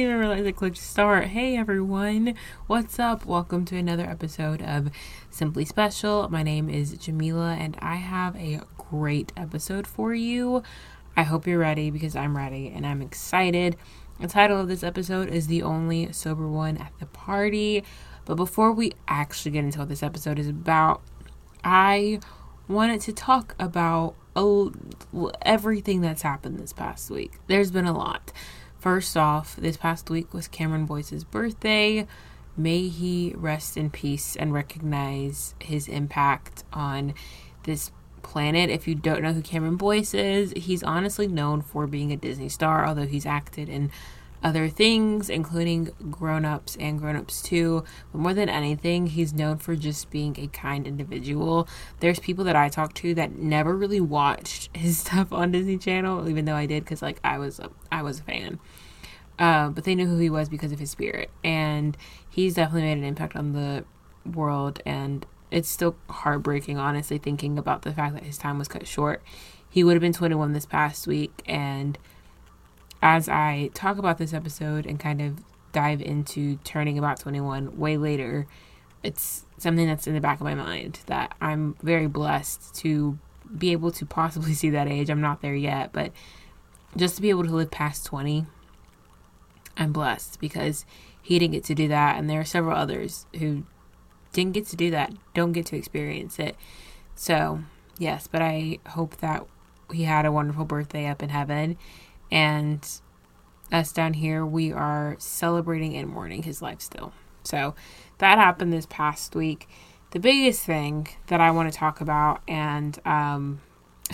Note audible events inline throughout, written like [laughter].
didn't even realize I clicked start. Hey everyone, what's up? Welcome to another episode of Simply Special. My name is Jamilah and I have a great episode for you. I hope you're ready because I'm ready and I'm excited. The title of this episode is The Only Sober One at the Party. But before we actually get into what this episode is about, I wanted to talk about everything that's happened this past week. There's been a lot. First off, this past week was Cameron Boyce's birthday. May he rest in peace and recognize his impact on this planet. If you don't know who Cameron Boyce is, he's honestly known for being a Disney star, although he's acted in other things, including Grown Ups and Grown Ups 2. But more than anything, he's known for just being a kind individual. There's people that I talk to that never really watched [laughs] his stuff on Disney Channel, even though I did, because like I was a, I was a fan. Uh, but they knew who he was because of his spirit, and he's definitely made an impact on the world. And it's still heartbreaking, honestly, thinking about the fact that his time was cut short. He would have been 21 this past week, and as I talk about this episode and kind of dive into turning about 21 way later, it's something that's in the back of my mind that I'm very blessed to be able to possibly [laughs] see that age. I'm not there yet, but just to be able to live past 20, I'm blessed because he didn't get to do that. And there are several others who didn't get to do that, don't get to experience it. So, yes, but I hope that he had a wonderful birthday up in heaven and us down here, we are celebrating and mourning his life still. So that happened this past week. The biggest thing that I want to talk about, and um,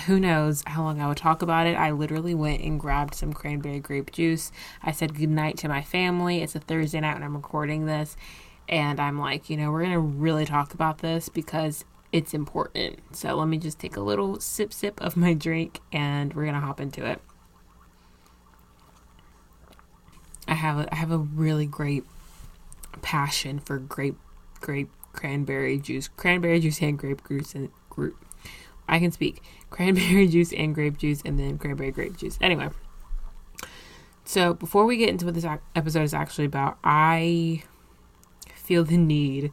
who knows how long I would talk about it. I literally went and grabbed some cranberry grape juice. I said goodnight to my family. It's a Thursday night when I'm recording this. And I'm like, you know, we're going to really talk about this because it's important. So let me just take a little sip sip of my drink and we're going to hop into it. I have a, I have a really great passion for grape grape cranberry juice, cranberry juice and grape juice and group. I can speak [laughs] cranberry juice and grape juice, and then cranberry grape juice. Anyway, so before we get into what this episode is actually about, I feel the need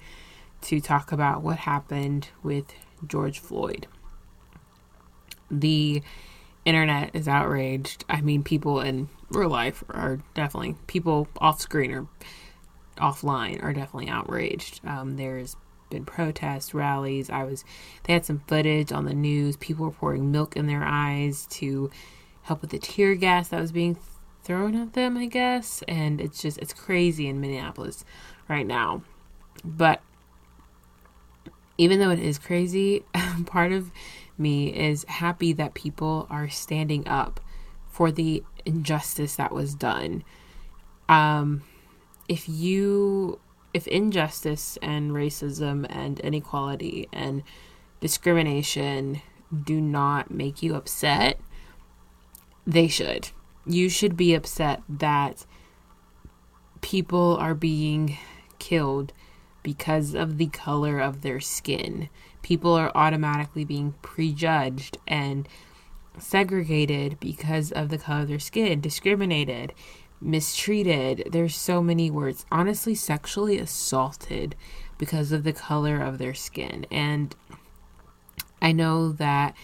to talk about what happened with George Floyd. The internet is outraged. I mean, people in real life are definitely people off screen or offline are definitely outraged. Um, there's been protests, rallies. I was they had some footage on the news. People were pouring milk in their eyes to help with the tear gas that was being thrown at them, I guess. And it's just it's crazy in Minneapolis right now. But even though it is crazy, [laughs] part of me is happy that people are standing up for the injustice that was done. Um, if you, if injustice and racism and inequality and discrimination do not make you upset, they should. You should be upset that people are being killed because of the color of their skin. People are automatically being prejudged and segregated because of the color of their skin, discriminated, mistreated. There's so many words. Honestly, sexually assaulted because of the color of their skin. And I know that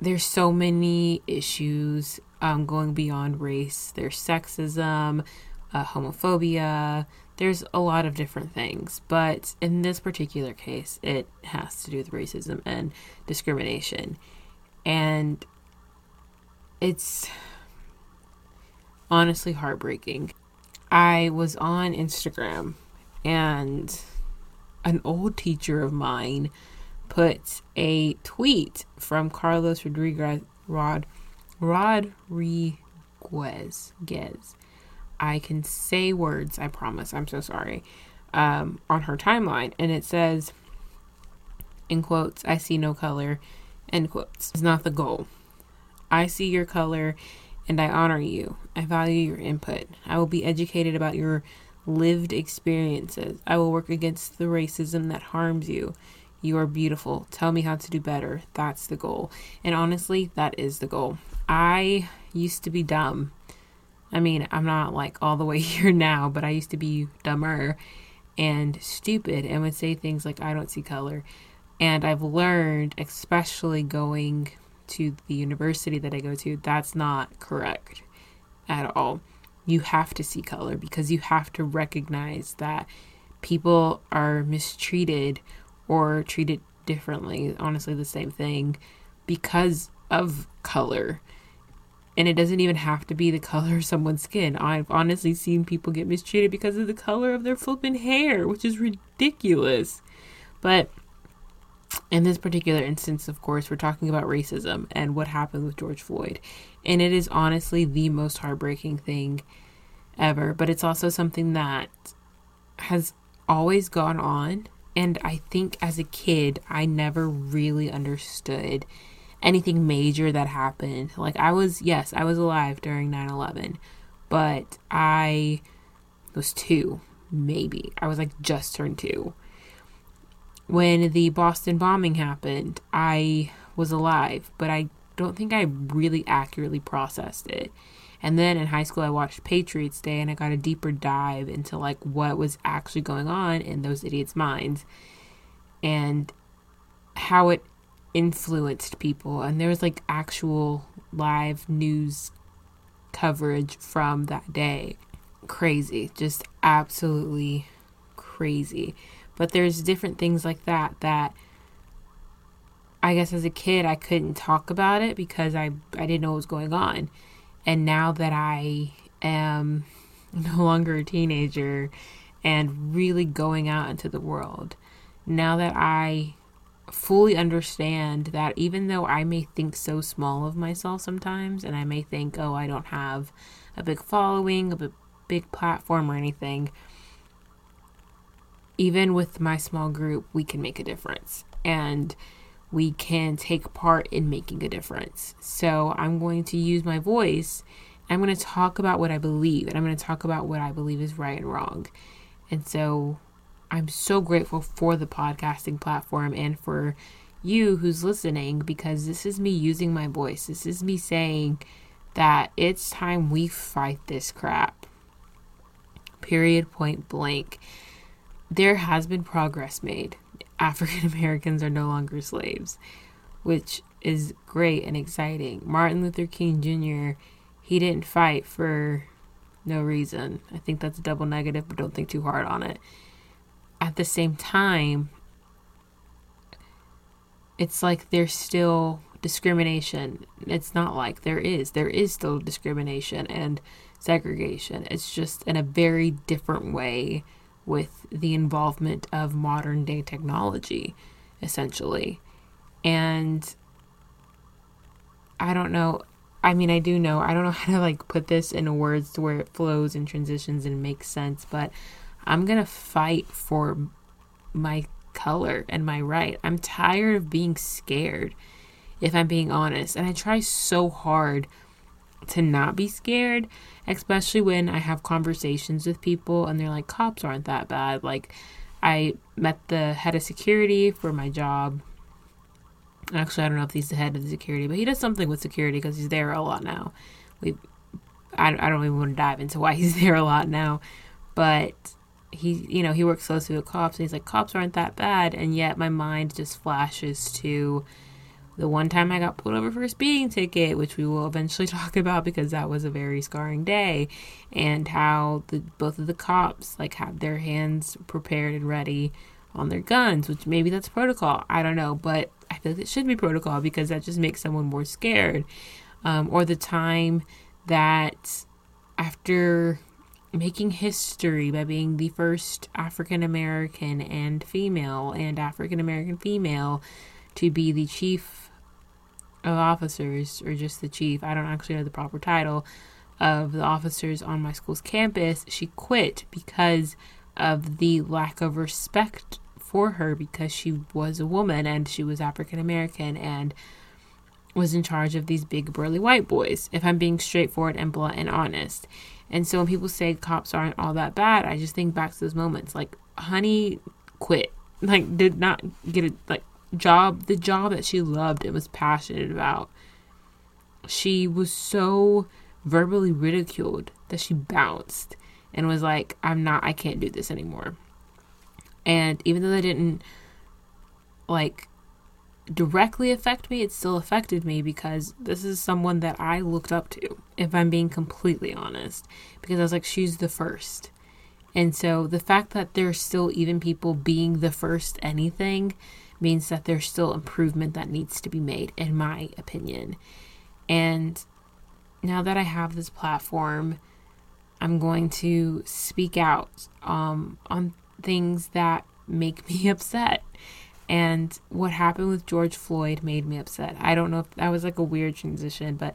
there's so many issues um, going beyond race. There's sexism, uh, homophobia. There's a lot of different things, but in this particular case, it has to do with racism and discrimination. And it's honestly heartbreaking. I was on Instagram and an old teacher of mine put a tweet from Carlos Rodriguez Rod Rodriguez Gez. I can say words, I promise. I'm so sorry. Um, on her timeline, and it says, in quotes, I see no color End quotes. Is not the goal. I see your color and I honor you. I value your input. I will be educated about your lived experiences. I will work against the racism that harms you. You are beautiful. Tell me how to do better. That's the goal. And honestly, that is the goal. I used to be dumb. I mean, I'm not like all the way [laughs] here now, but I used to be dumber and stupid and would say things like, I don't see color. And I've learned, especially going to the university that I go to, that's not correct at all. You have to see color because you have to recognize that people are mistreated or treated differently, honestly, the same thing, because of color. And it doesn't even have to be the color of someone's skin. I've honestly seen people get mistreated because of the color of their flipping hair, which is ridiculous. But in this particular instance, of course, we're talking about racism and what happened with George Floyd. And it is honestly the most heartbreaking thing ever. But it's also something that has always gone on. And I think as a kid, I never really understood anything major that happened. Like, I was, yes, I was alive during 9 11, but I was two, maybe. I was like just turned two. When the Boston bombing happened, I was alive, but I don't think I really accurately processed it. And then in high school, I watched Patriots Day and I got a deeper dive into like what was actually going on in those idiots' minds and how it influenced people. And there was like actual live news coverage from that day. Crazy, just absolutely crazy. But there's different things like that that I guess as a kid I couldn't talk about it because I I didn't know what was going on. And now that I am [laughs] no longer a teenager and really going out into the world, now that I fully understand that even though I may think so small of myself sometimes, and I may think, oh, I don't have a big following, a big platform, or anything, even with my small group, we can make a difference. And we can take part in making a difference. So I'm going to use my voice. I'm going to talk about what I believe, and I'm going to talk about what I believe is right and wrong. And so I'm so grateful for the podcasting platform and for you who's listening because this is me using my voice. This is me saying that it's time we fight this crap. Period, point blank. There has been progress made. [laughs] African Americans are no longer slaves, which is great and exciting. Martin Luther King Jr., he didn't fight for no reason. I think that's a double negative, but don't think too hard on it at the same time, it's like there's still discrimination. It's not like there is. There is still discrimination and segregation. It's just in a very different way with the involvement of modern day technology, essentially. And I don't know. I mean, I do know. I don't know [laughs] how to like put this in words to where it flows and transitions and makes sense, but I'm going to fight for my color and my right. I'm tired of being scared, if I'm being honest. And I try so hard to not be scared, especially when I have conversations with people and they're like, cops aren't that bad. Like, I met the head of security for my job. Actually, I don't know if he's the head of the security, but he does something with security because he's there a lot now. We, I, I don't even want to dive into why [laughs] he's there a lot now, but he you know he works closely with cops and he's like cops aren't that bad and yet my mind just flashes to the one time I got pulled over for a speeding ticket, which we will eventually [laughs] talk about because that was a very scarring day, and how the both of the cops like have their hands prepared and ready on their guns, which maybe that's protocol. I don't know, but I feel like it should be protocol because that just makes someone more scared. Um, or the time that after making history by being the first African American and female and African American female to be the chief of officers, or just the chief. I don't actually know the proper title of the officers on my school's campus. She quit because of the lack of respect for her because she was a woman and she was African American and was in charge of these big burly white boys, if I'm being straightforward and blunt and honest. And so when people say cops aren't all that bad, I just think back to those moments. Like, honey quit. Like, did not get a like job the job that she loved and was passionate about. she was so verbally ridiculed that she bounced and was like, I'm not, I can't do this anymore. And even though they didn't like directly affect me, it still affected me because this is someone that I looked up to, if I'm being completely honest. Because I was like, she's the first. And so the fact that there's still even people being the first anything means that there's still improvement that needs to be made, in my opinion. And now that I have this platform, I'm going to speak out um, on things that make [laughs] me upset. And what happened with George Floyd made me upset. I don't know if that was like a weird transition, but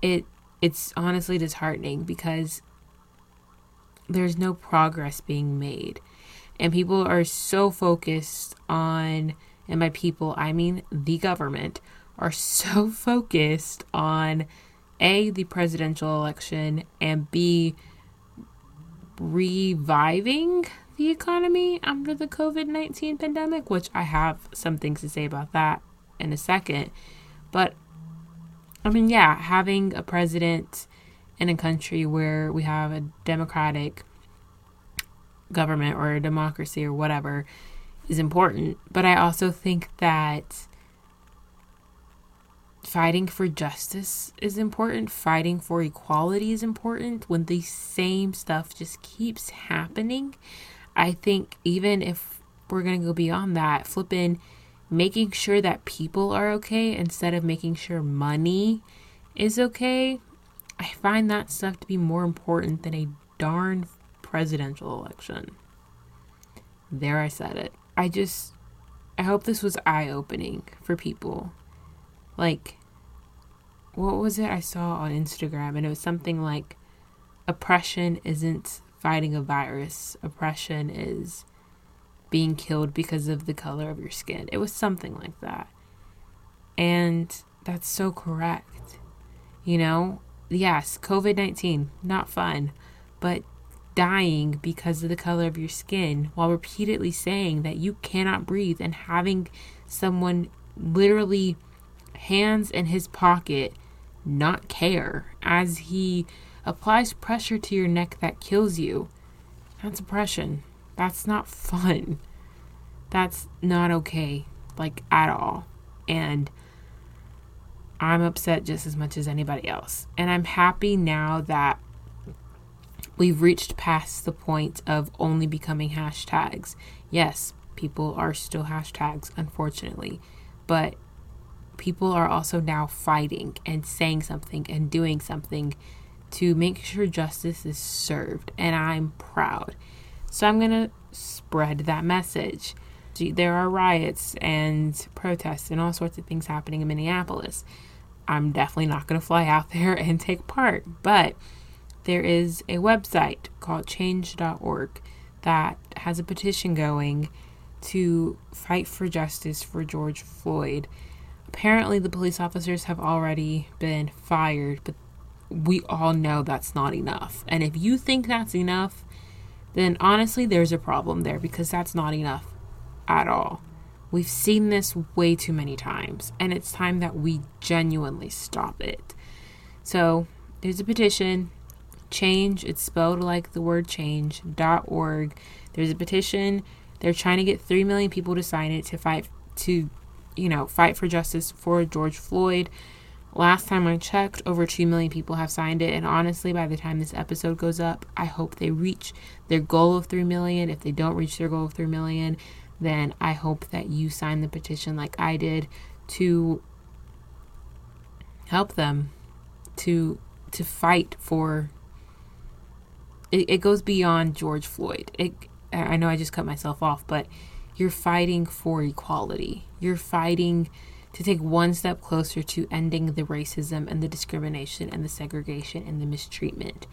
it it's honestly disheartening because there's no progress being made. And people are so focused on and by people I mean the government are so [laughs] focused on a the presidential election and b reviving the economy after the COVID 19 pandemic, which I have some things to say about that in a second. But I mean, yeah, having a president in a country where we have a democratic government or a democracy or whatever is important. But I also think that fighting for justice is important, fighting for equality is important. When the same stuff just keeps happening, I think even if we're going to go beyond that, flipping making sure that people are okay instead of making sure money is okay, I find that stuff to be more important than a darn presidential election. There, I said it. I just, I hope this was eye opening for people. Like, what was it I saw on Instagram? And it was something like, oppression isn't fighting a virus, oppression is being killed because of the color of your skin. It was something like that. And that's so correct. You know, yes, COVID 19, not fun, but dying because of the color of your skin while repeatedly saying that you cannot breathe and having someone literally hands in his pocket not care as he applies pressure to your neck that kills you. That's oppression. That's not [laughs] fun. That's not okay, like at all. And I'm upset just as much as anybody else. And I'm happy now that we've reached past the point of only becoming hashtags. Yes, people are still hashtags, unfortunately, but people are also now fighting and saying something and doing something to make sure justice is served. And I'm proud. So I'm going to spread that message. There are riots and protests and all sorts of things happening in Minneapolis. I'm definitely not going to fly out [laughs] there and take part, but there is a website called change.org that has a petition going to fight for justice for George Floyd. Apparently, the police officers have already been fired, but we all know that's not enough. And if you think that's enough, then honestly, there's a problem there because that's not enough at all. We've seen this way too many times, and it's time that we genuinely stop it. So, there's a petition change it's spelled like the word change dot org there's a petition they're trying to get 3 million people to sign it to fight to you know fight for justice for george floyd last time i checked over 2 million people have signed it and honestly by the time this episode goes up i hope they reach their goal of 3 million if they don't reach their goal of 3 million then i hope that you sign the petition like i did to help them to to fight for it, it goes beyond George Floyd. It, I know I just cut myself off, but you're fighting for equality. You're fighting to take one step closer to ending the racism and the discrimination and the segregation and the mistreatment.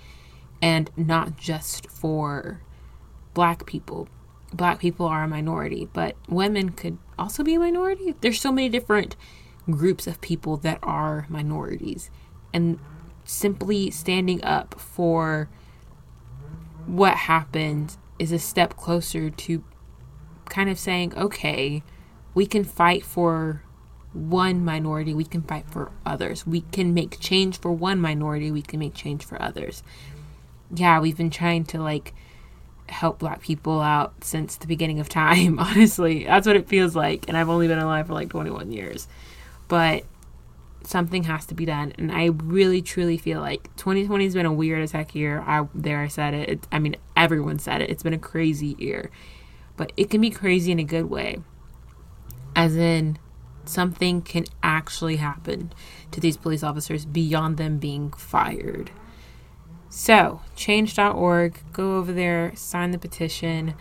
And not just for black people. Black people are a minority, but women could also be a minority. There's so many different groups of people that are minorities. And simply standing up for what happened is a step closer to kind of saying, okay, we can fight for one minority, we can fight for others. We can make change for one minority, we can make change for others. Yeah, we've been trying to like help black people out since the beginning of time, [laughs] honestly. That's what it feels like. And I've only been alive for like 21 years. But something has to be done. And I really, truly feel like 2020 has been a weird as heck year. I, there, I said it. it. I mean, everyone said it. It's been a crazy year. But it can be crazy in a good way. As in, something can actually happen to these police officers beyond them being fired. So, change.org, go over there, sign the petition.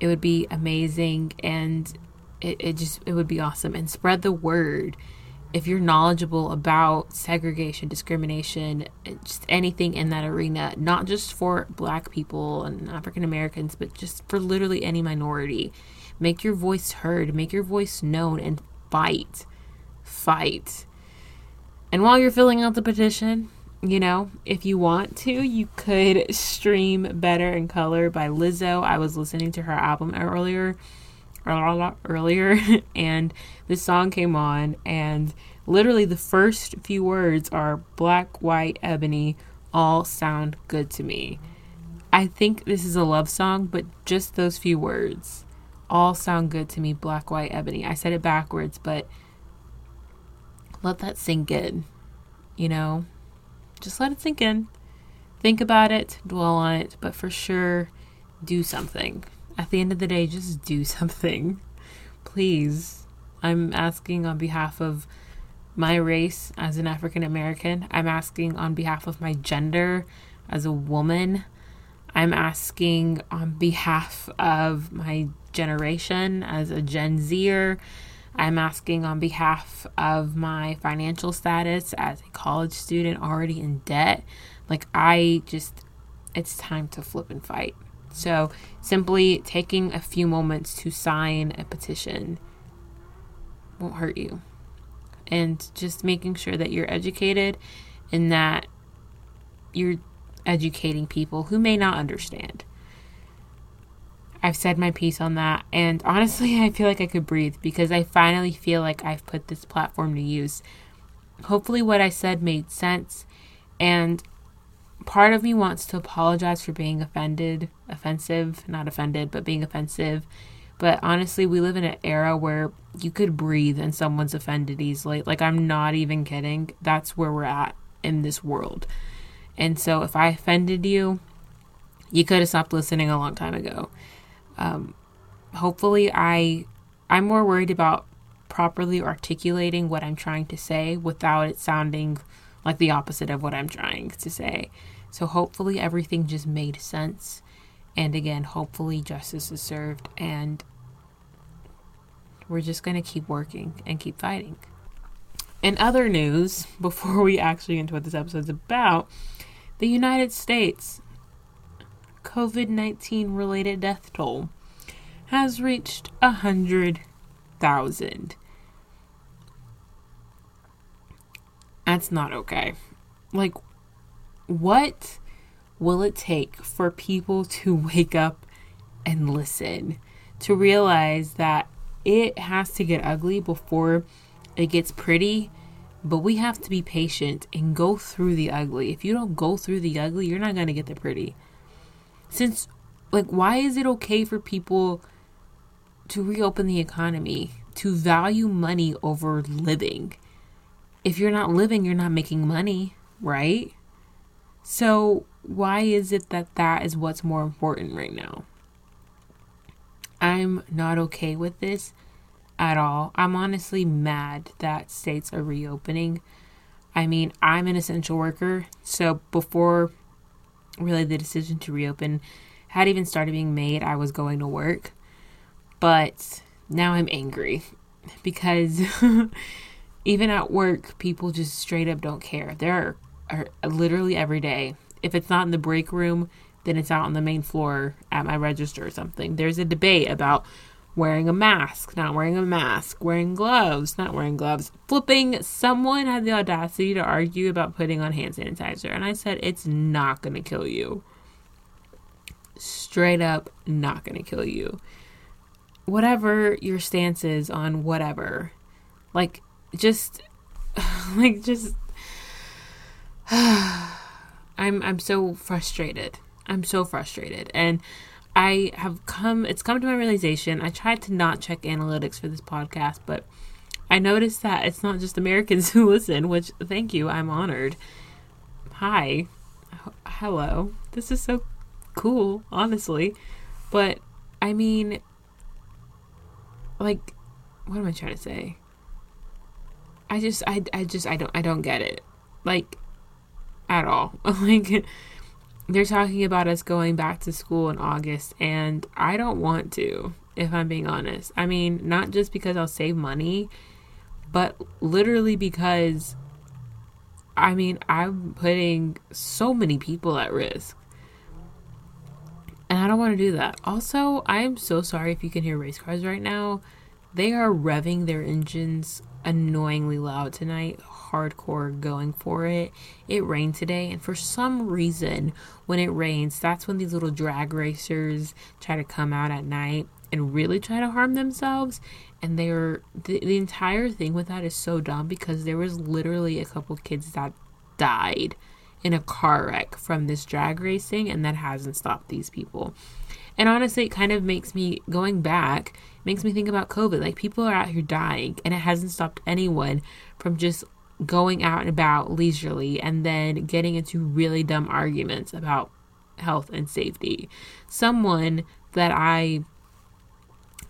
It would be amazing and it, it just it would be awesome and spread the word if you're knowledgeable about segregation, discrimination, just anything in that arena, not just for black people and African Americans, but just for literally any minority, make your voice heard, make your voice known, and fight. Fight. And while you're filling out the petition, you know, if you want to, you could stream Better in Color by Lizzo. I was listening to her album earlier earlier [laughs] and this song came on and literally the first few words are black, white, ebony all sound good to me. I think this is a love song, but just those few words all sound good to me. Black, white, ebony. I said it backwards, but let that sink in. You know, just let it sink in. Think about it, dwell on it, but for sure, do something. At the end of the day, just do [laughs] something. Please. I'm asking on behalf of my race as an African American. I'm asking on behalf of my gender as a woman. I'm asking on behalf of my generation as a Gen Zer. I'm asking on behalf of my financial status as a college student already in debt. Like, I just, it's time to flip and fight. So, simply taking a few moments to sign a petition won't hurt you. And just making sure that you're educated and that you're educating people who may not understand. I've said my piece on that. And honestly, [laughs] I feel like I could breathe because I finally feel like I've put this platform to use. Hopefully, what I said made sense. And part of me wants to apologize for being offended, offensive, not offended, but being offensive. But honestly, we live in an era where you could breathe and someone's offended easily. Like, I'm not even kidding. That's where we're at in this world. And so, if I offended you, you could have stopped listening a long time ago um, hopefully I I'm more worried about properly articulating what I'm trying to say without it sounding like the opposite of what I'm trying to say. So hopefully everything just made sense. And again, hopefully justice is served and we're just going to keep working and keep fighting. In other news, [laughs] before we actually get into what this episode is about, the United States COVID 19 related death toll has reached a 100,000. That's not okay. Like, what will it take for people to [laughs] wake up and listen? To realize that it has to get ugly before it gets pretty, but we have to be patient and go through the ugly. If you don't go through the ugly, you're not going to get the pretty. Since, like, why is it okay for people to reopen the economy, to value money over living? If you're not living, you're not making money, right? So, why is it that that is what's more important right now? I'm not okay with this at all. I'm honestly mad that states are reopening. I mean, I'm an essential worker, so before really the decision to reopen had even started being made, I was going to work. But now I'm angry [laughs] because [laughs] even at work, people just straight up don't care. There are, are literally every day. If it's not in the break room, then it's out on the main floor at my register or something. There's a debate about wearing a mask, not wearing a mask, wearing gloves, not wearing gloves, flipping. Someone had the audacity to argue about putting on hand sanitizer, and I said, it's not to kill you. Straight up, not to kill you. Whatever your stance is on whatever, like, just [laughs] like just [sighs] I'm I'm so frustrated. I'm so frustrated. And I have come it's come to my realization. I tried to not check analytics for this podcast, but I noticed that it's not just Americans [laughs] who listen, which thank you, I'm honored. Hi. Hello. This is so cool, honestly. But I mean like what am I trying to say? I just I I just I don't I don't get it. Like at all. [laughs] like they're talking about us going back to school in August and I don't want to if I'm being honest. I mean, not just because I'll save money, but literally because I mean, I'm putting so many people at risk. And I don't want to do that. Also, I am so sorry if you can hear race cars right now. They are revving their engines annoyingly loud tonight, hardcore going for it. It rained today, and for some reason, when it rains, that's when these little drag racers try to come out at night and really try to harm themselves. And they're the, the entire thing with that is so dumb because there was literally a couple kids that died in a car wreck from this drag racing, and that hasn't stopped these people. And honestly, it kind of makes me going back, makes me think about COVID. Like people are out here dying, and it hasn't stopped anyone from just going out and about leisurely and then getting into really dumb arguments about health and safety. Someone that I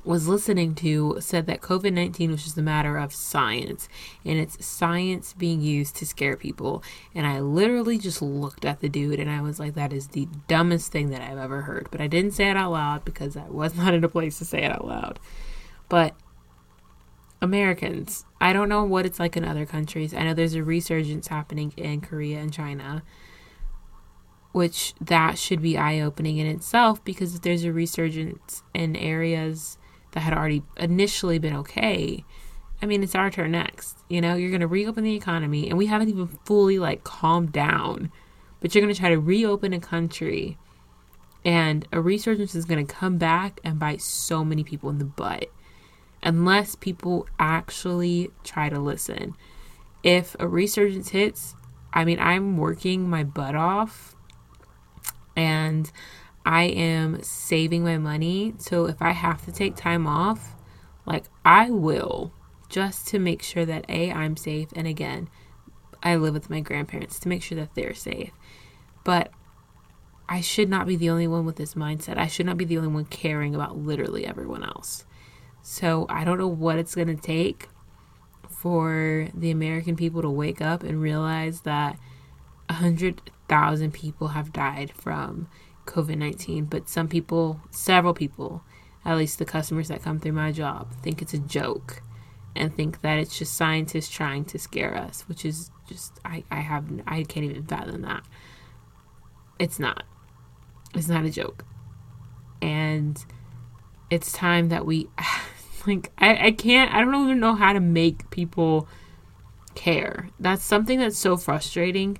was listening to said that COVID 19 was just a matter of science and it's science being used to scare people. And I literally just looked at the dude and I was like, that is the dumbest thing that I've ever heard. But I didn't say it out loud because I was [laughs] not in a place to say it out loud. But Americans, I don't know what it's like in other countries. I know there's a resurgence happening in Korea and China which that should be eye opening in itself because if there's a resurgence in areas that had already initially been okay, I mean, it's our turn next. You know, you're going to reopen the economy, and we haven't even fully like calmed down, but you're going to try to reopen a country, and a resurgence is going to come back and bite so many people in the butt unless people actually try to listen. If a resurgence hits, I mean, I'm working my butt off and I am saving my money. So if I have to take time off, like I will just to make sure that A, I'm safe. And again, I live with my grandparents to make sure that they're safe. But I should not be the only one with this mindset. I should not be the only one caring about literally everyone else. So I don't know what it's going to take for the American people to wake up and realize that 100,000 people have died from COVID 19, but some people, several people, at least the customers that come through my job, think it's a joke and think that it's just scientists trying to scare us, which is just, I, I have, I can't even fathom that. It's not. It's not a joke. And it's time that we, [sighs] like, I, I can't, I don't even know how to make people care. That's something that's so frustrating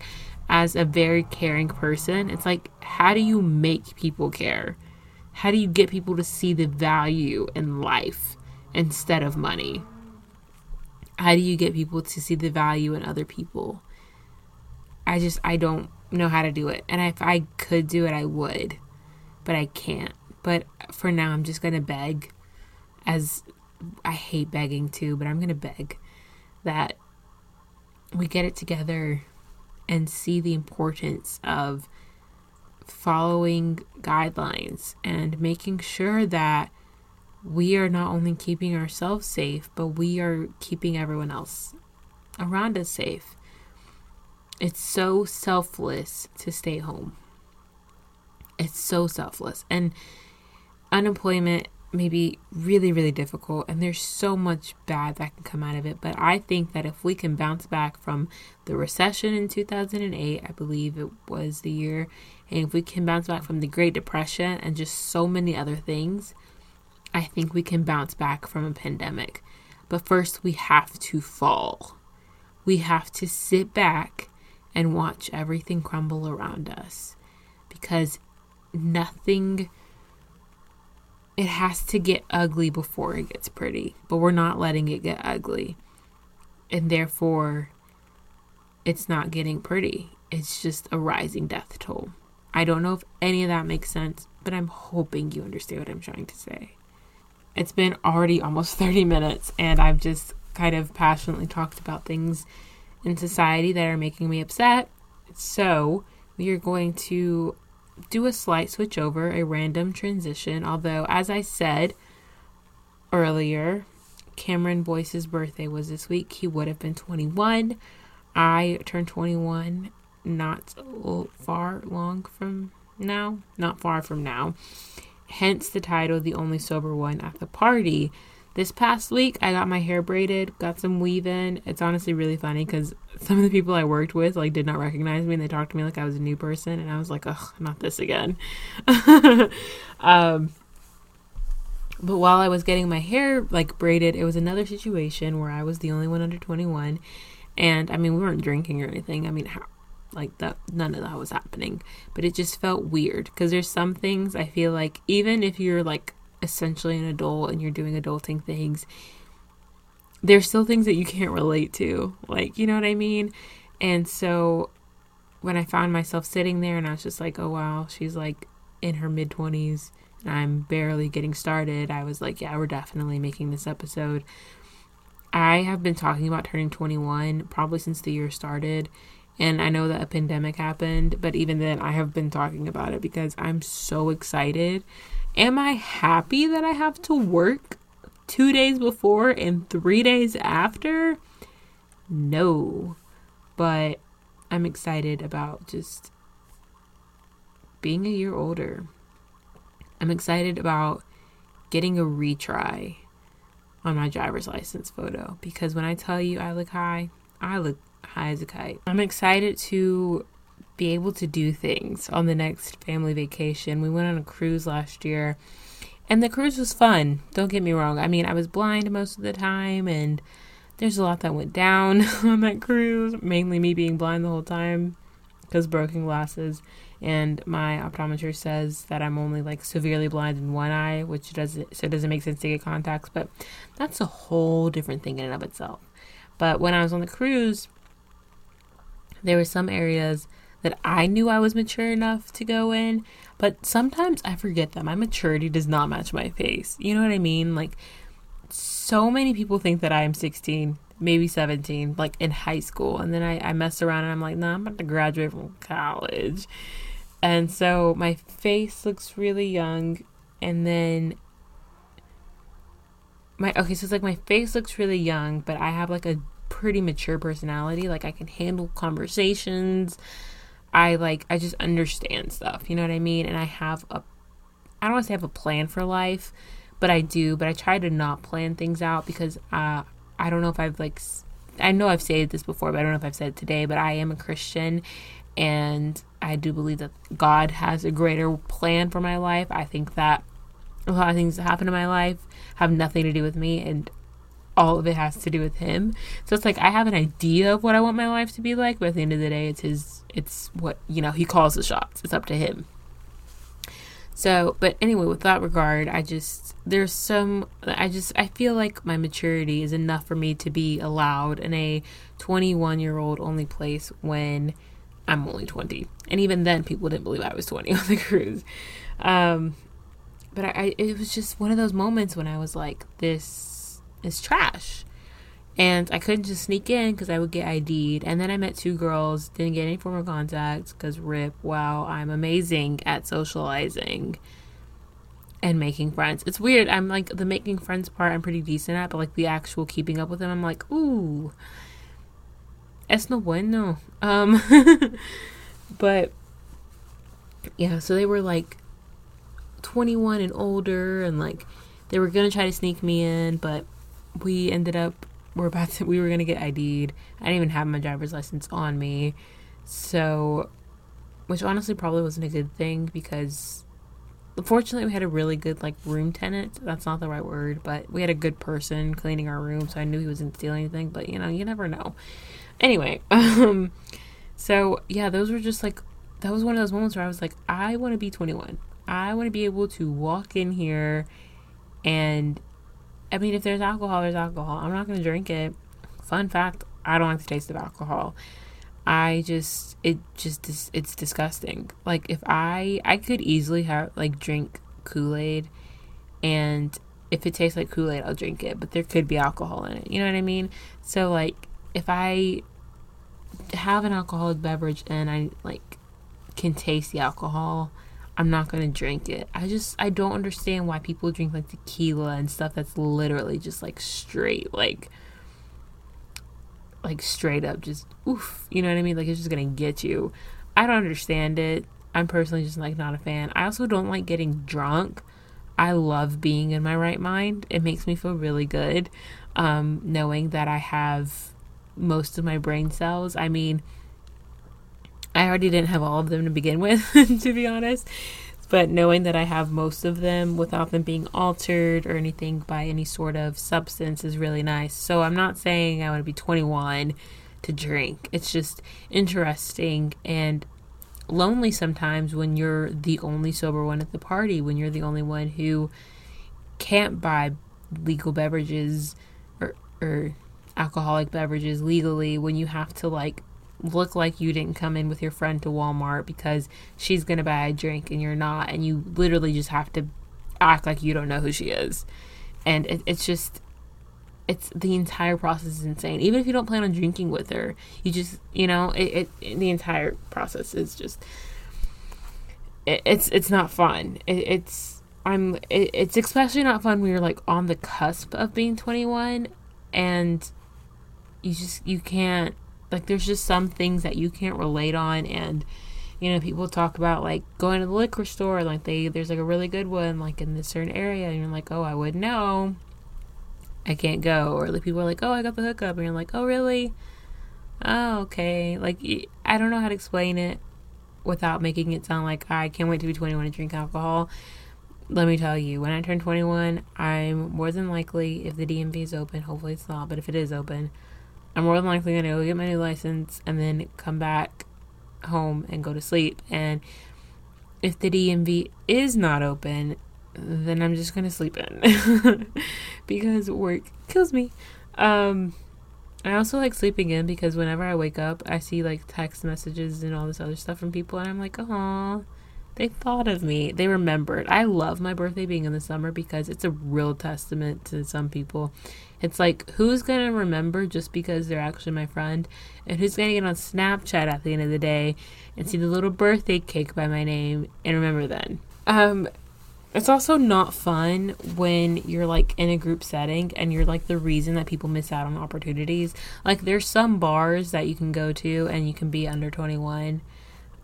as a very caring person. It's like, how do you make people care? How do you get people to see the value in life instead of money? How do you get people to see the value in other people? I just, I don't know how to do it. And if I could do it, I would, but I can't. But for now, I'm just going to beg, as I hate begging too, but I'm going to beg that we get it together and see the importance of following guidelines and making sure that we are not only keeping ourselves safe, but we are keeping everyone else around us safe. It's so selfless to stay home. It's so selfless. And unemployment may be really, really difficult, and there's so much bad that can come out of it. But I think that if we can bounce back from the recession in 2008, I believe it was the year, and if we can bounce back from the Great Depression and just so many other things, I think we can bounce back from a pandemic. But first, we have to fall. We have to sit back and watch everything crumble around us because nothing it has to get ugly before it gets pretty, but we're not letting it get ugly. and therefore it's not getting pretty. It's just a rising death toll. I don't know if any of that makes sense, but I'm hoping you understand what I'm trying to say. It's been already almost [laughs] 30 minutes, and I've just kind of passionately talked about things in society that are making me upset. So, we are going to do a slight switch over, a random transition. Although, as I said earlier, Cameron Boyce's birthday was this week. He would have been 21. I turned 21 not far long from now, not far from now. Hence the title, The Only Sober One at the Party. This past week, I got my hair braided, got some weave in. It's honestly really funny because some of the people I worked with like did not recognize me and they talked to me like I was a new person, and I was like, ugh, not this again. [laughs] um, but while I was getting my hair like braided, it was another situation where I was the only one under 21, and I mean we weren't drinking or anything. I mean, how, like that none of that was happening, but it just felt weird because there's some things I feel like even if you're like essentially an adult and you're doing adulting things, there's still things that you can't relate to. Like, you know what I mean? And so when I found myself sitting there and I was just like, oh wow, she's like in her mid 20s and I'm barely getting started, I was like, yeah, we're definitely making this episode. I have been talking about turning 21 probably since the year started. And I know that a pandemic happened, but even then, I have been talking about it because I'm so excited Am I happy that I have to work two days before and three days after? No. But I'm excited about just being a year older. I'm excited about getting a retry on my driver's license photo because when I tell you I look high, I look high as a kite. I'm excited to be able to do things on the next family vacation. We went on a cruise last year and the cruise was fun. Don't get me wrong. I mean, I was blind most of the time and there's a lot that went down [laughs] on that cruise, mainly me being blind the whole time because broken glasses and my optometrist says that I'm only like severely blind in one eye, which doesn't so it doesn't make sense to get contacts, but that's a whole different thing in and of itself. But when I was on the cruise, there were some areas that I knew I was mature enough to go in, but sometimes I forget that my maturity does not match my face. You know what I mean? Like, so many people think that I am 16, maybe 17, like in high school. And then I, I mess around and I'm like, nah, I'm about to graduate from college. And so my face looks really young. And then my, okay, so it's like my face looks really young, but I have like a pretty mature personality. Like I can handle conversations. I like I just understand stuff, you know what I mean? And I have a I don't want to say I have a plan for life, but I do, but I try to not plan things out because uh I don't know if I've like I know I've said this before, but I don't know if I've said it today, but I am a Christian and I do believe that God has a greater plan for my life. I think that a lot of things that happen in my life have nothing to do with me and all of it has to do with him. So it's like I have an idea of what I want my life to be like, but at the end of the day, it's his. It's what you know. He calls the shots. It's up to him. So, but anyway, with that regard, I just there's some. I just I feel like my maturity is enough for me to be allowed in a 21 year old only place when I'm only 20, and even then, people didn't believe I was 20 [laughs] on the cruise. Um, but I, I it was just one of those moments when I was like, this is trash. And I couldn't just sneak in because I would get ID'd. And then I met two girls, didn't get any form of contact because RIP, wow, I'm amazing at socializing and making friends. It's weird. I'm like, the making friends part I'm pretty decent at, but like the actual keeping up with them, I'm like, ooh, es no bueno. Um, [laughs] but yeah, so they were like 21 and older and like they were gonna try to sneak me in, but we ended up we're about to we were gonna get ID'd. I didn't even have my driver's license on me. So which honestly probably wasn't a good thing because fortunately we had a really good like room tenant. That's not the right word, but we had a good person cleaning our room, so I knew he wasn't stealing anything, but you know, you never know. Anyway, [laughs] um so yeah, those were just like that was one of those moments where I was like, I want to be 21. I want to be able to walk in here and I mean, if there's alcohol, there's alcohol. I'm not going to drink it fun fact, I don't like the taste of alcohol. I just it just it's disgusting. Like if I I could easily have like drink Kool-Aid and if it tastes like Kool-Aid, I'll drink it, but there could be alcohol in it. You know what I mean? So like if I have an alcoholic beverage and I like can taste the alcohol, I'm not gonna drink it. I just I don't understand why people drink like tequila and stuff that's literally just like straight like like straight up just oof. You know what I mean? Like it's just gonna get you. I don't understand it. I'm personally just like not a fan. I also don't like getting drunk. I love being in my right mind. It makes me feel really good um, knowing that I have most of my brain cells. I mean, I already didn't have all of them to begin with, [laughs] to be honest. But knowing that I have most of them without them being altered or anything by any sort of substance is really nice. So I'm not saying I want to be 21 to drink. It's just interesting and lonely sometimes when you're the only sober one at the party, when you're the only one who can't buy legal beverages or, or alcoholic beverages legally, when you have to like look like you didn't come in with your friend to Walmart because she's going to buy a drink and you're not, and you literally just have to act like you don't know who she is. And it, it's just, it's the entire process is insane. Even if you don't plan on drinking with her, you just, you know, it, it the entire process is just, it, it's it's not fun. it's I'm it's especially not fun when you're like on the cusp of being 21 and you just you can't like there's just some things that you can't relate on and you know people talk about like going to the liquor store like they there's like a really good one like in this certain area and you're like oh i wouldn't know. I can't go. Or like people are like oh i got the hookup and you're like oh really? Oh okay. Like i don't know how to explain it without making it sound like i can't wait to be 21 and drink alcohol. Let me tell you when i turn 21 i'm more than likely if the dmv is open hopefully it's not but if it is open I'm more than likely to go get my new license and then come back home and go to sleep. And if the DMV is not open, then I'm just to sleep in [laughs] because work kills me. Um, I also like sleeping in because whenever I wake up, I see like text messages and all this other stuff from people, and I'm like, oh, they thought of me. They remembered. I love my birthday being in the summer because it's a real testament to some people. It's like, who's going to remember just because they're actually my friend? And who's going to get on Snapchat at the end of the day and see the little birthday cake by my name and remember then? Um, it's also not fun when you're like in a group setting and you're like the reason that people miss out on opportunities. Like, there's some bars that you can go to and you can be under 21.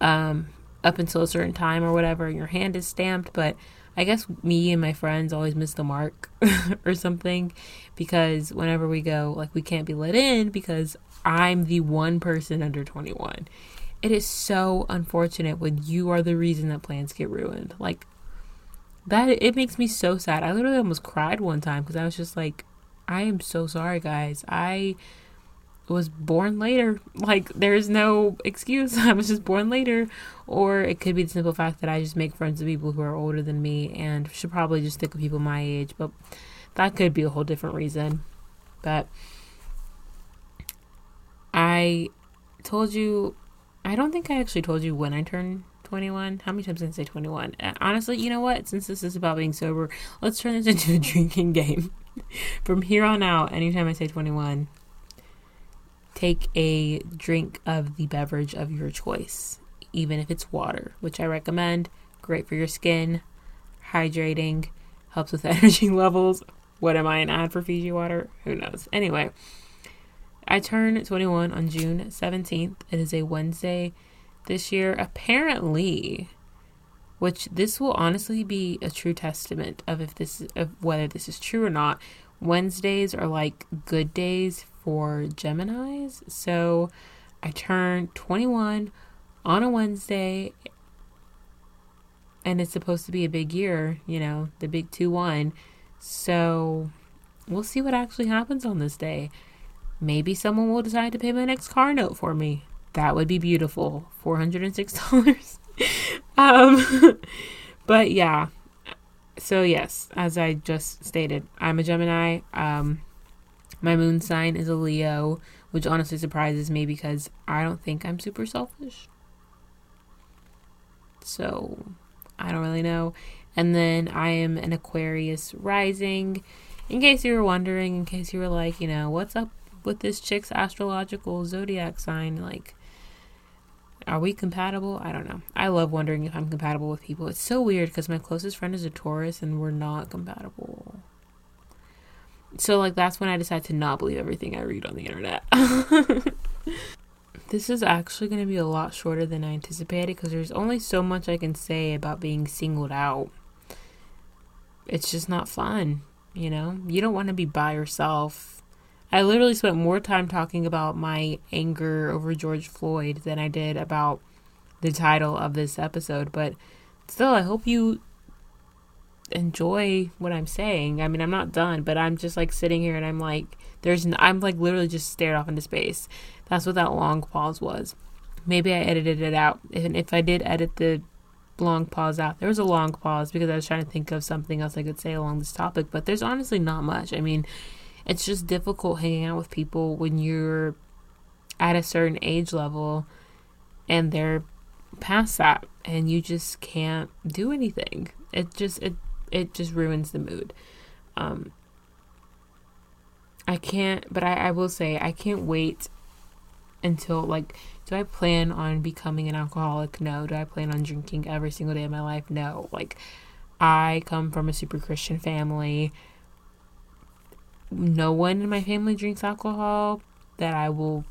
Um, up until a certain time or whatever, and your hand is stamped. But I guess me and my friends always miss the mark [laughs] or something because whenever we go, like, we can't be let in because I'm the one person under 21. It is so unfortunate when you are the reason that plans get ruined. Like, that it makes me so sad. I literally almost cried one time because I was just like, I am so sorry, guys. I was born later. Like, there's no excuse. [laughs] I was just born later. Or it could be the simple fact that I just make friends with people who are older than me and should probably just stick with people my age. But that could be a whole different reason. But I told you, I don't think I actually told you when I turned 21. How many times did I say 21? Uh, honestly, you know what? Since this is about being sober, let's turn this [laughs] into a drinking game. [laughs] From here on out, anytime I say 21, take a drink of the beverage of your choice, even if it's water, which I recommend. Great for your skin, hydrating, helps with [laughs] energy levels. What am I, an ad for Fiji water? Who knows? Anyway, I turn 21 on June 17th. It is a Wednesday this year. Apparently, which this will honestly be a true testament of if this of whether this is true or not. Wednesdays are like good days for Geminis. So I turned 21 on a Wednesday, and it's supposed to be a big year, you know, the big 2 1. So we'll see what actually happens on this day. Maybe someone will decide to pay my next car note for me. That would be beautiful. $406. [laughs] um, [laughs] but yeah. So, yes, as I just stated, I'm a Gemini. Um, My moon sign is a Leo, which honestly surprises me because I don't think I'm super selfish. So, I don't really know. And then I am an Aquarius rising. In case you were wondering, in case you were like, you know, what's up with this chick's astrological zodiac sign? Like, are we compatible? I don't know. I love wondering if I'm compatible with people. It's so weird because my closest friend is a Taurus and we're not compatible. So, like, that's when I decide to not believe everything I read on the internet. [laughs] this is actually going to be a lot shorter than I anticipated because there's only so much I can say about being singled out. It's just not fun, you know? You don't want to be by yourself I literally spent more time talking about my anger over George Floyd than I did about the title of this episode. But still, I hope you enjoy what I'm saying. I mean, I'm not done, but I'm just like sitting here and I'm like, there's, I'm like literally just stared off into space. That's what that long pause was. Maybe I edited it out. And if I did edit the long pause out, there was a long pause because I was trying to think of something else I could say along this topic, but there's honestly not much. I mean, it's just difficult hanging out with people when you're at a certain age level and they're past that and you just can't do anything. It just it it just ruins the mood. Um I can't but I, I will say I can't wait until like do I plan on becoming an alcoholic? No. Do I plan on drinking every single day of my life? No. Like I come from a super Christian family no one in my family drinks alcohol that I will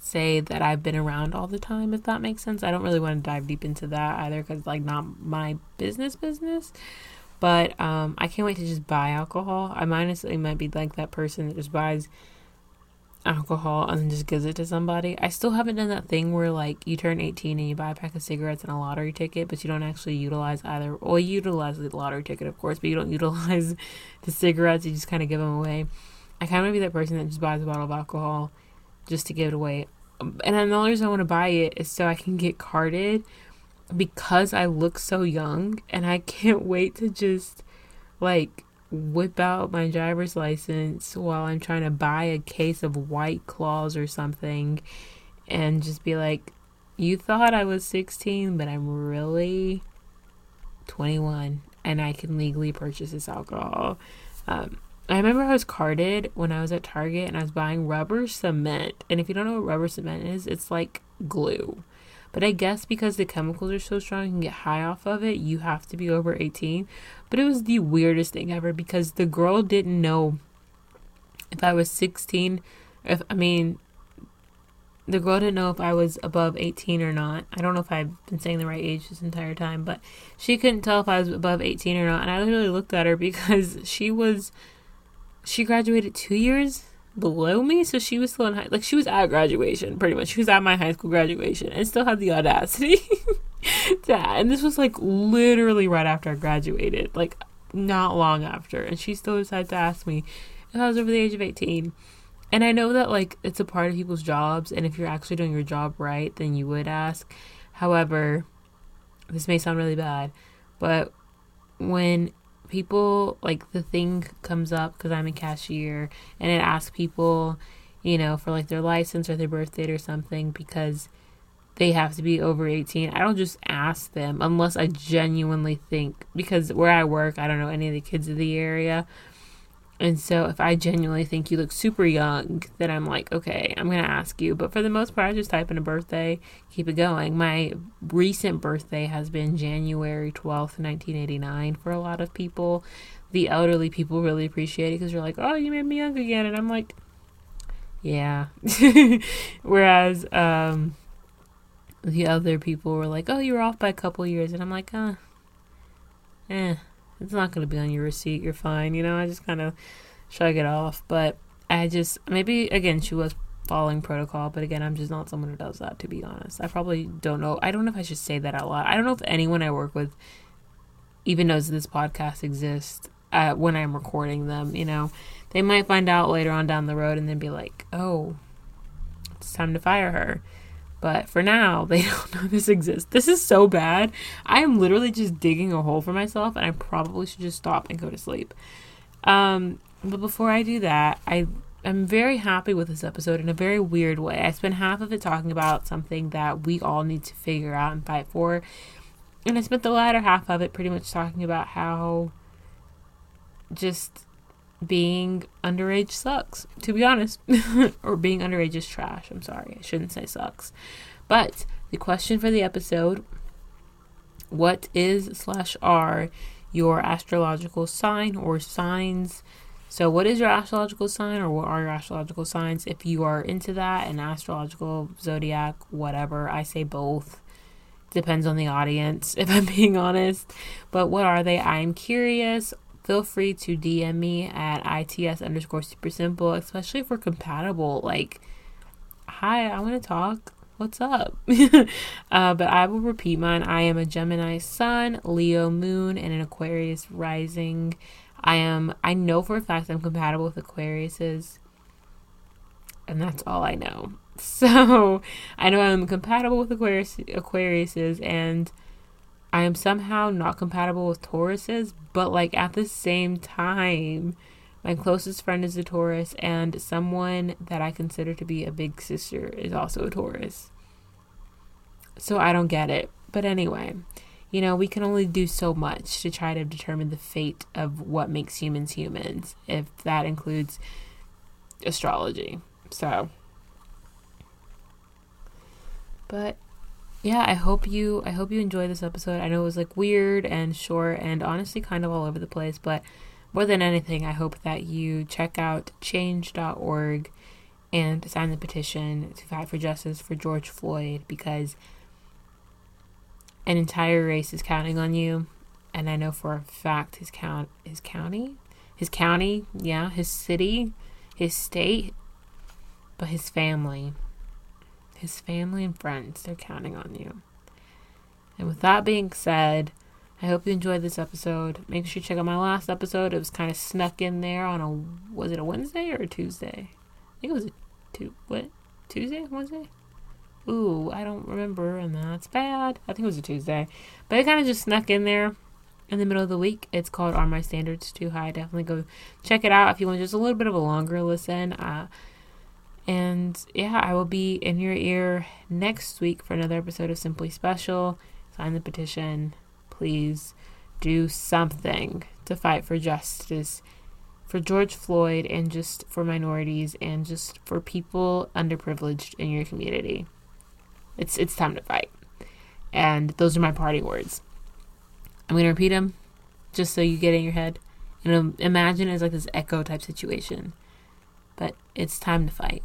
say that I've been around all the time, if that makes sense. I don't really want to dive deep into that either because, like, not my business business. But um, I can't wait to just buy alcohol. I honestly might be like that person that just buys alcohol and then just gives it to somebody. I still haven't done that thing where like you turn 18 and you buy a pack of cigarettes and a lottery ticket, but you don't actually utilize either. Well, you utilize the lottery ticket, of course, but you don't [laughs] utilize the cigarettes. You just kind of give them away. I kind of be that person that just buys a bottle of alcohol just to give it away. And the only reason I want to buy it is so I can get carded because I look so young and I [laughs] can't wait to just like whip out my driver's license while I'm trying to buy a case of White Claws or something and just be like, you thought I was 16, but I'm really 21 and I can legally purchase this alcohol. Um, I remember I was carded when I was at Target and I was buying rubber cement. And if you don't know what rubber cement is, it's like glue. But I guess because the chemicals are so strong, you can get high off of it. You have to be over 18. But it was the weirdest thing ever because the girl didn't know if I was 16. If I mean, the girl didn't know if I was above 18 or not. I don't know if I've been saying the right age this entire time, but she couldn't tell if I was above 18 or not. And I literally looked at her [laughs] because she was, she graduated two years below me, so she was still in high, like she was at graduation, pretty much. She was at my high school graduation, and still had the audacity [laughs] to. And this was like literally right after I graduated, like not long after, and she still decided to ask me if I was over the age of eighteen. And I know that like it's a part of people's jobs, and if you're actually doing your job right, then you would ask. However, this may sound really bad, but when people like the thing comes up because I'm a cashier and it asks people, you know, for like their license or their birth date or something because they have to be over 18. I don't just ask them unless I genuinely think because where I work, I don't know any of the kids of the area. And so if I genuinely think you look super young, then I'm like, okay, I'm going to ask you. But for the most part, I just type in a birthday, keep it going. My recent birthday has been January 12th, 1989 for a lot of people. The elderly people really appreciate it because they're like, oh, you made me young again. And I'm like, yeah. [laughs] Whereas um, the other people were like, oh, you were off by a couple years. And I'm like, uh, eh it's not going to be on your receipt. You're fine. You know, I just kind of shrug it off. But I just, maybe, again, she was following protocol. But again, I'm just not someone who does that, to be honest. I probably don't know. I don't know if I should say that out loud. I don't know if anyone I work with even knows this podcast exists uh, when I'm recording them. You know, they might find out later on down the road and then be like, oh, it's time to fire her. But for now, [laughs] they don't know this exists. This is so bad. I am literally just digging a hole for myself, and I probably should just stop and go to sleep. Um, but before I do that, I I'm very happy with this episode in a very weird way. I spent half of it talking about something that we all need to figure out and fight for. And I spent the latter half of it pretty much talking about how just being underage sucks, to be honest. [laughs] or being underage is trash. I'm sorry. I shouldn't say sucks. But the question for the episode what is slash are your astrological sign or signs? So, what is your astrological sign, or what are your astrological signs? If you are into that, an astrological, zodiac, whatever, I say both. Depends on the audience, [laughs] if I'm being honest. But what are they? I'm curious. Feel free to DM me at its underscore super simple, especially if we're compatible. Like, hi, I want to talk. What's up? [laughs] uh, but I will repeat mine. I am a Gemini sun, Leo moon, and an Aquarius rising. I am I know for a fact I'm compatible with Aquariuses. And that's all I know. [laughs] So I know I'm compatible with Aquarius Aquariuses and I am somehow not compatible with Tauruses, but like at the same time, my closest friend is a Taurus, and someone that I consider to be a big sister is also a Taurus. So I don't get it. But anyway, you know, we can only do so much to try to determine the fate of what makes humans humans, if that includes astrology. So, but yeah, I hope you I hope you enjoy this episode. I know it was like weird and short and honestly kind of all over the place, but more than anything, I hope that you check out change.org and sign the petition to fight for justice for George Floyd because an entire race is counting on you, and I know for a fact his count his county, his county, yeah, his city, his state, but his family, his family and friends, they're counting on you. And with that being said, I hope you enjoyed this episode. Make sure you check out my last episode. It was kind of snuck in there on a was it a Wednesday or a Tuesday? I think it was a two what Tuesday Wednesday ooh, I don't remember, and that's bad. I think it was a Tuesday. But it kind of just snuck in there in the middle of the week. It's called Are My Standards Too High? Definitely go check it out if you want just a little bit of a longer listen. Uh, and yeah, I will be in your ear next week for another episode of Simply Special. Sign the petition. Please do something to fight for justice for George Floyd and just for minorities and just for people underprivileged in your community. It's it's time to fight. And those are my parting words. I'm gonna repeat them, just so you get in your head. And imagine it's like this echo type situation. But it's time to fight.